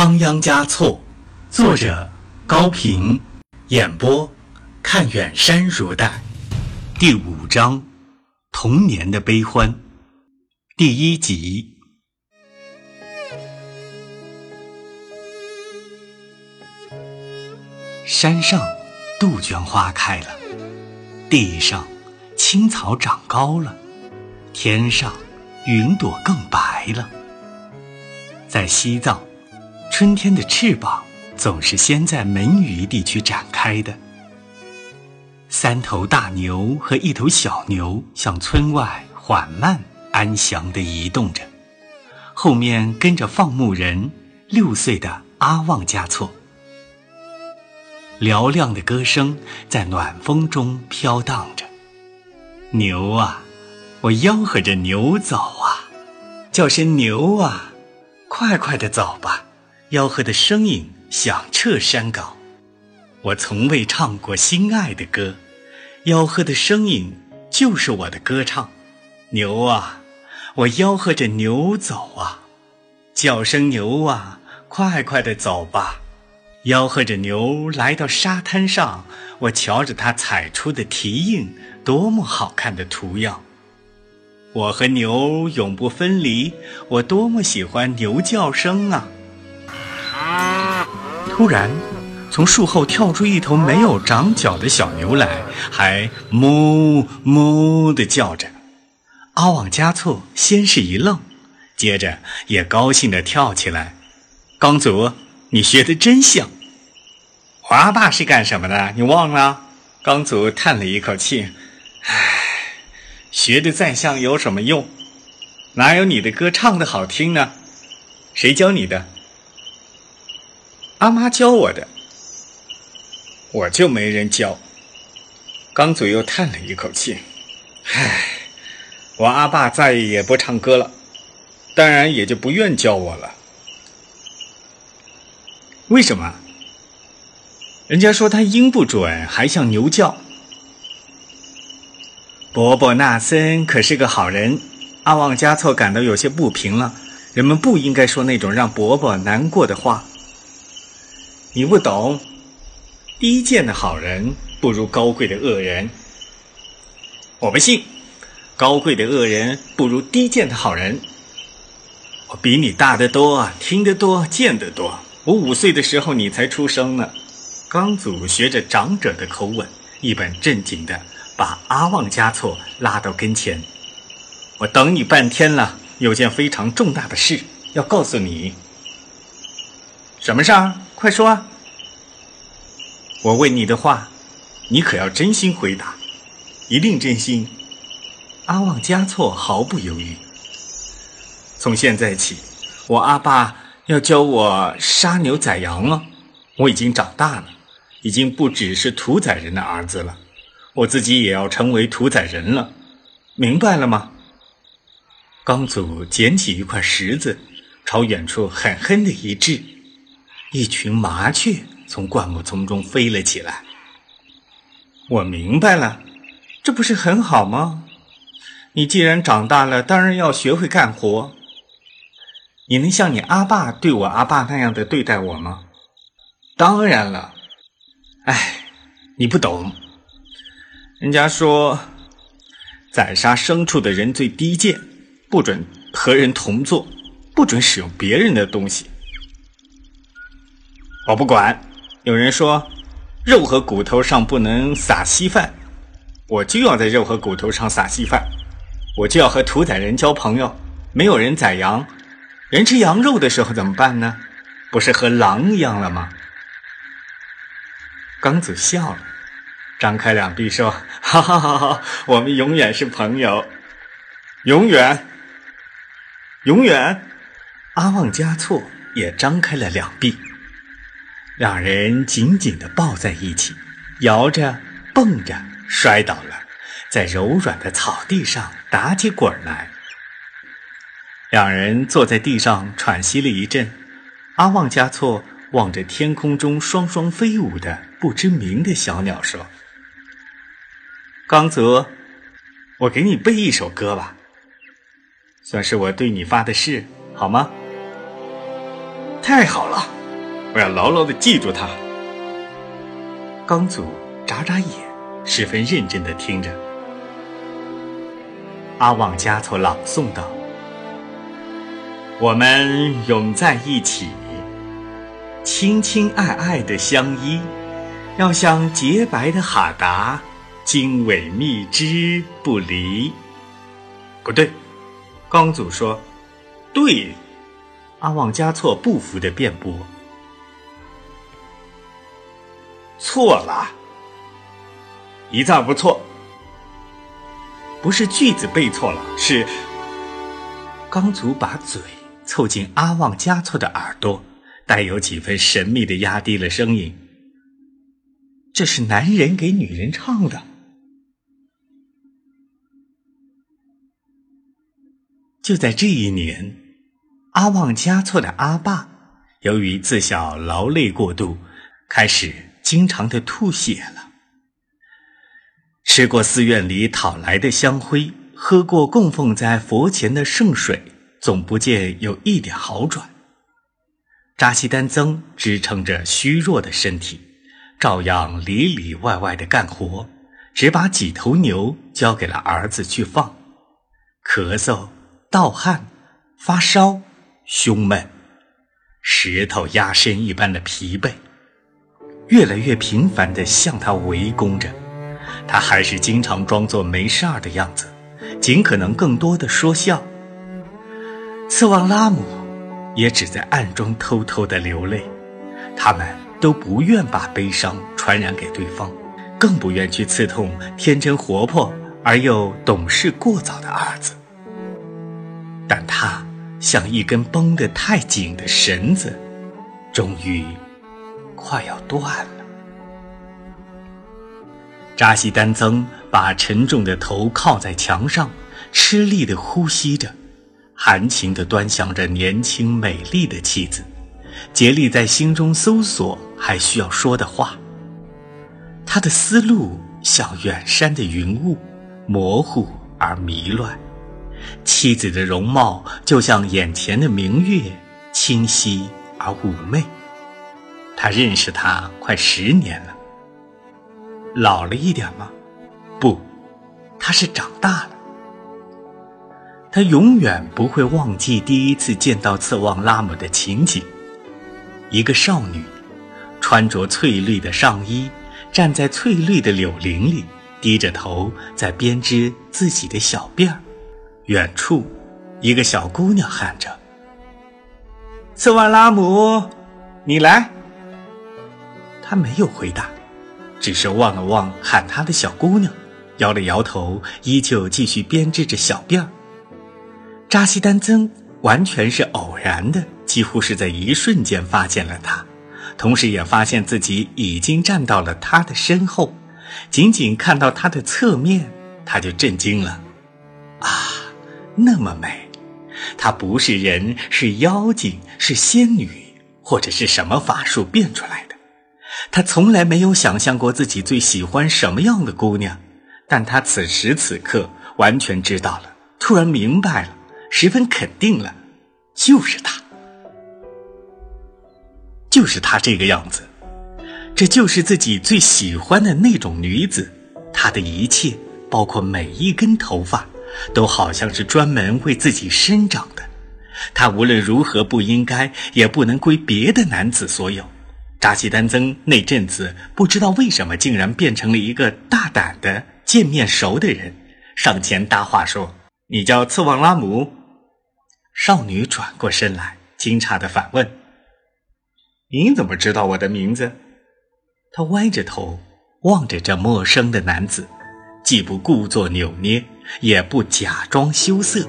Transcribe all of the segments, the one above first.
仓央嘉措，作者高平，演播看远山如黛，第五章童年的悲欢，第一集。山上杜鹃花开了，地上青草长高了，天上云朵更白了，在西藏。春天的翅膀总是先在门隅地区展开的。三头大牛和一头小牛向村外缓慢安详地移动着，后面跟着放牧人六岁的阿旺加措。嘹亮的歌声在暖风中飘荡着。牛啊，我吆喝着牛走啊，叫声牛啊，快快地走吧。吆喝的声音响彻山岗，我从未唱过心爱的歌，吆喝的声音就是我的歌唱。牛啊，我吆喝着牛走啊，叫声牛啊，快快的走吧。吆喝着牛来到沙滩上，我瞧着它踩出的蹄印，多么好看的图样。我和牛永不分离，我多么喜欢牛叫声啊！突然，从树后跳出一头没有长角的小牛来，还哞哞地叫着。阿旺加措先是一愣，接着也高兴地跳起来。刚祖，你学得真像。我阿爸是干什么的？你忘了？刚祖叹了一口气：“唉，学得再像有什么用？哪有你的歌唱得好听呢？谁教你的？”阿妈教我的，我就没人教。刚祖又叹了一口气：“唉，我阿爸再也不唱歌了，当然也就不愿教我了。为什么？人家说他音不准，还像牛叫。伯伯纳森可是个好人。”阿旺加措感到有些不平了。人们不应该说那种让伯伯难过的话。你不懂，低贱的好人不如高贵的恶人。我不信，高贵的恶人不如低贱的好人。我比你大得多，听得多，见得多。我五岁的时候你才出生呢。刚祖学着长者的口吻，一本正经地把阿旺家措拉到跟前。我等你半天了，有件非常重大的事要告诉你。什么事儿？快说！啊！我问你的话，你可要真心回答，一定真心。阿旺加措毫不犹豫。从现在起，我阿爸要教我杀牛宰羊了。我已经长大了，已经不只是屠宰人的儿子了，我自己也要成为屠宰人了。明白了吗？刚祖捡起一块石子，朝远处狠狠的一掷。一群麻雀从灌木丛中飞了起来。我明白了，这不是很好吗？你既然长大了，当然要学会干活。你能像你阿爸对我阿爸那样的对待我吗？当然了。哎，你不懂。人家说，宰杀牲畜的人最低贱，不准和人同坐，不准使用别人的东西。我不管，有人说肉和骨头上不能撒稀饭，我就要在肉和骨头上撒稀饭，我就要和屠宰人交朋友。没有人宰羊，人吃羊肉的时候怎么办呢？不是和狼一样了吗？刚子笑了，张开两臂说：“哈哈哈哈，我们永远是朋友，永远，永远。”阿旺加措也张开了两臂。两人紧紧地抱在一起，摇着、蹦着，摔倒了，在柔软的草地上打起滚来。两人坐在地上喘息了一阵，阿旺加措望着天空中双双飞舞的不知名的小鸟说：“刚泽，我给你背一首歌吧，算是我对你发的誓，好吗？”太好了，我要牢牢的记住它。刚祖眨眨眼，十分认真的听着。阿旺加措朗诵道：“我们永在一起，亲亲爱爱的相依，要像洁白的哈达，经纬密织不离。”不对，刚祖说：“对。”阿旺加措不服的辩驳：“错了，一字不错。”不是句子背错了，是刚祖把嘴凑近阿旺加措的耳朵，带有几分神秘的压低了声音：“这是男人给女人唱的。”就在这一年，阿旺加措的阿爸由于自小劳累过度，开始经常的吐血了。吃过寺院里讨来的香灰，喝过供奉在佛前的圣水，总不见有一点好转。扎西丹增支撑着虚弱的身体，照样里里外外的干活，只把几头牛交给了儿子去放。咳嗽、盗汗、发烧、胸闷，石头压身一般的疲惫，越来越频繁地向他围攻着。他还是经常装作没事儿的样子，尽可能更多的说笑。次旺拉姆也只在暗中偷偷的流泪，他们都不愿把悲伤传染给对方，更不愿去刺痛天真活泼而又懂事过早的儿子。但他像一根绷得太紧的绳子，终于快要断了。扎西丹增把沉重的头靠在墙上，吃力地呼吸着，含情地端详着年轻美丽的妻子，竭力在心中搜索还需要说的话。他的思路像远山的云雾，模糊而迷乱；妻子的容貌就像眼前的明月，清晰而妩媚。他认识她快十年了。老了一点吗？不，他是长大了。他永远不会忘记第一次见到次旺拉姆的情景：一个少女，穿着翠绿的上衣，站在翠绿的柳林里，低着头在编织自己的小辫儿。远处，一个小姑娘喊着：“次旺拉姆，你来。”他没有回答。只是望了望喊他的小姑娘，摇了摇头，依旧继续编织着小辫儿。扎西丹增完全是偶然的，几乎是在一瞬间发现了他，同时也发现自己已经站到了他的身后。仅仅看到他的侧面，他就震惊了。啊，那么美！她不是人，是妖精，是仙女，或者是什么法术变出来的？他从来没有想象过自己最喜欢什么样的姑娘，但他此时此刻完全知道了，突然明白了，十分肯定了，就是她，就是她这个样子，这就是自己最喜欢的那种女子。她的一切，包括每一根头发，都好像是专门为自己生长的。她无论如何不应该，也不能归别的男子所有。扎西丹增那阵子不知道为什么竟然变成了一个大胆的见面熟的人，上前搭话说：“你叫次旺拉姆。”少女转过身来，惊诧的反问：“你怎么知道我的名字？”他歪着头望着这陌生的男子，既不故作扭捏，也不假装羞涩。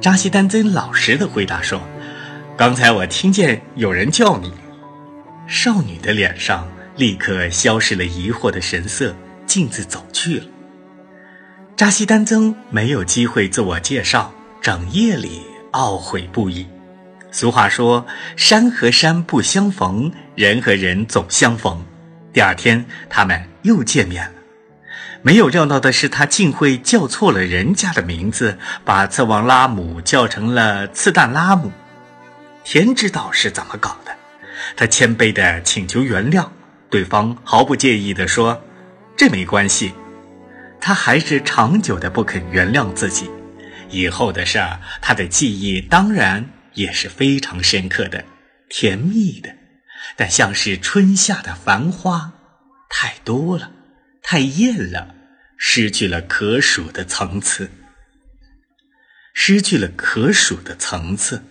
扎西丹增老实的回答说：“刚才我听见有人叫你。”少女的脸上立刻消失了疑惑的神色，径自走去了。扎西丹增没有机会自我介绍，整夜里懊悔不已。俗话说：“山和山不相逢，人和人总相逢。”第二天，他们又见面了。没有料到的是，他竟会叫错了人家的名字，把次旺拉姆叫成了次旦拉姆。天知道是怎么搞。他谦卑地请求原谅，对方毫不介意地说：“这没关系。”他还是长久的不肯原谅自己。以后的事儿，他的记忆当然也是非常深刻的、甜蜜的，但像是春夏的繁花，太多了，太艳了，失去了可数的层次，失去了可数的层次。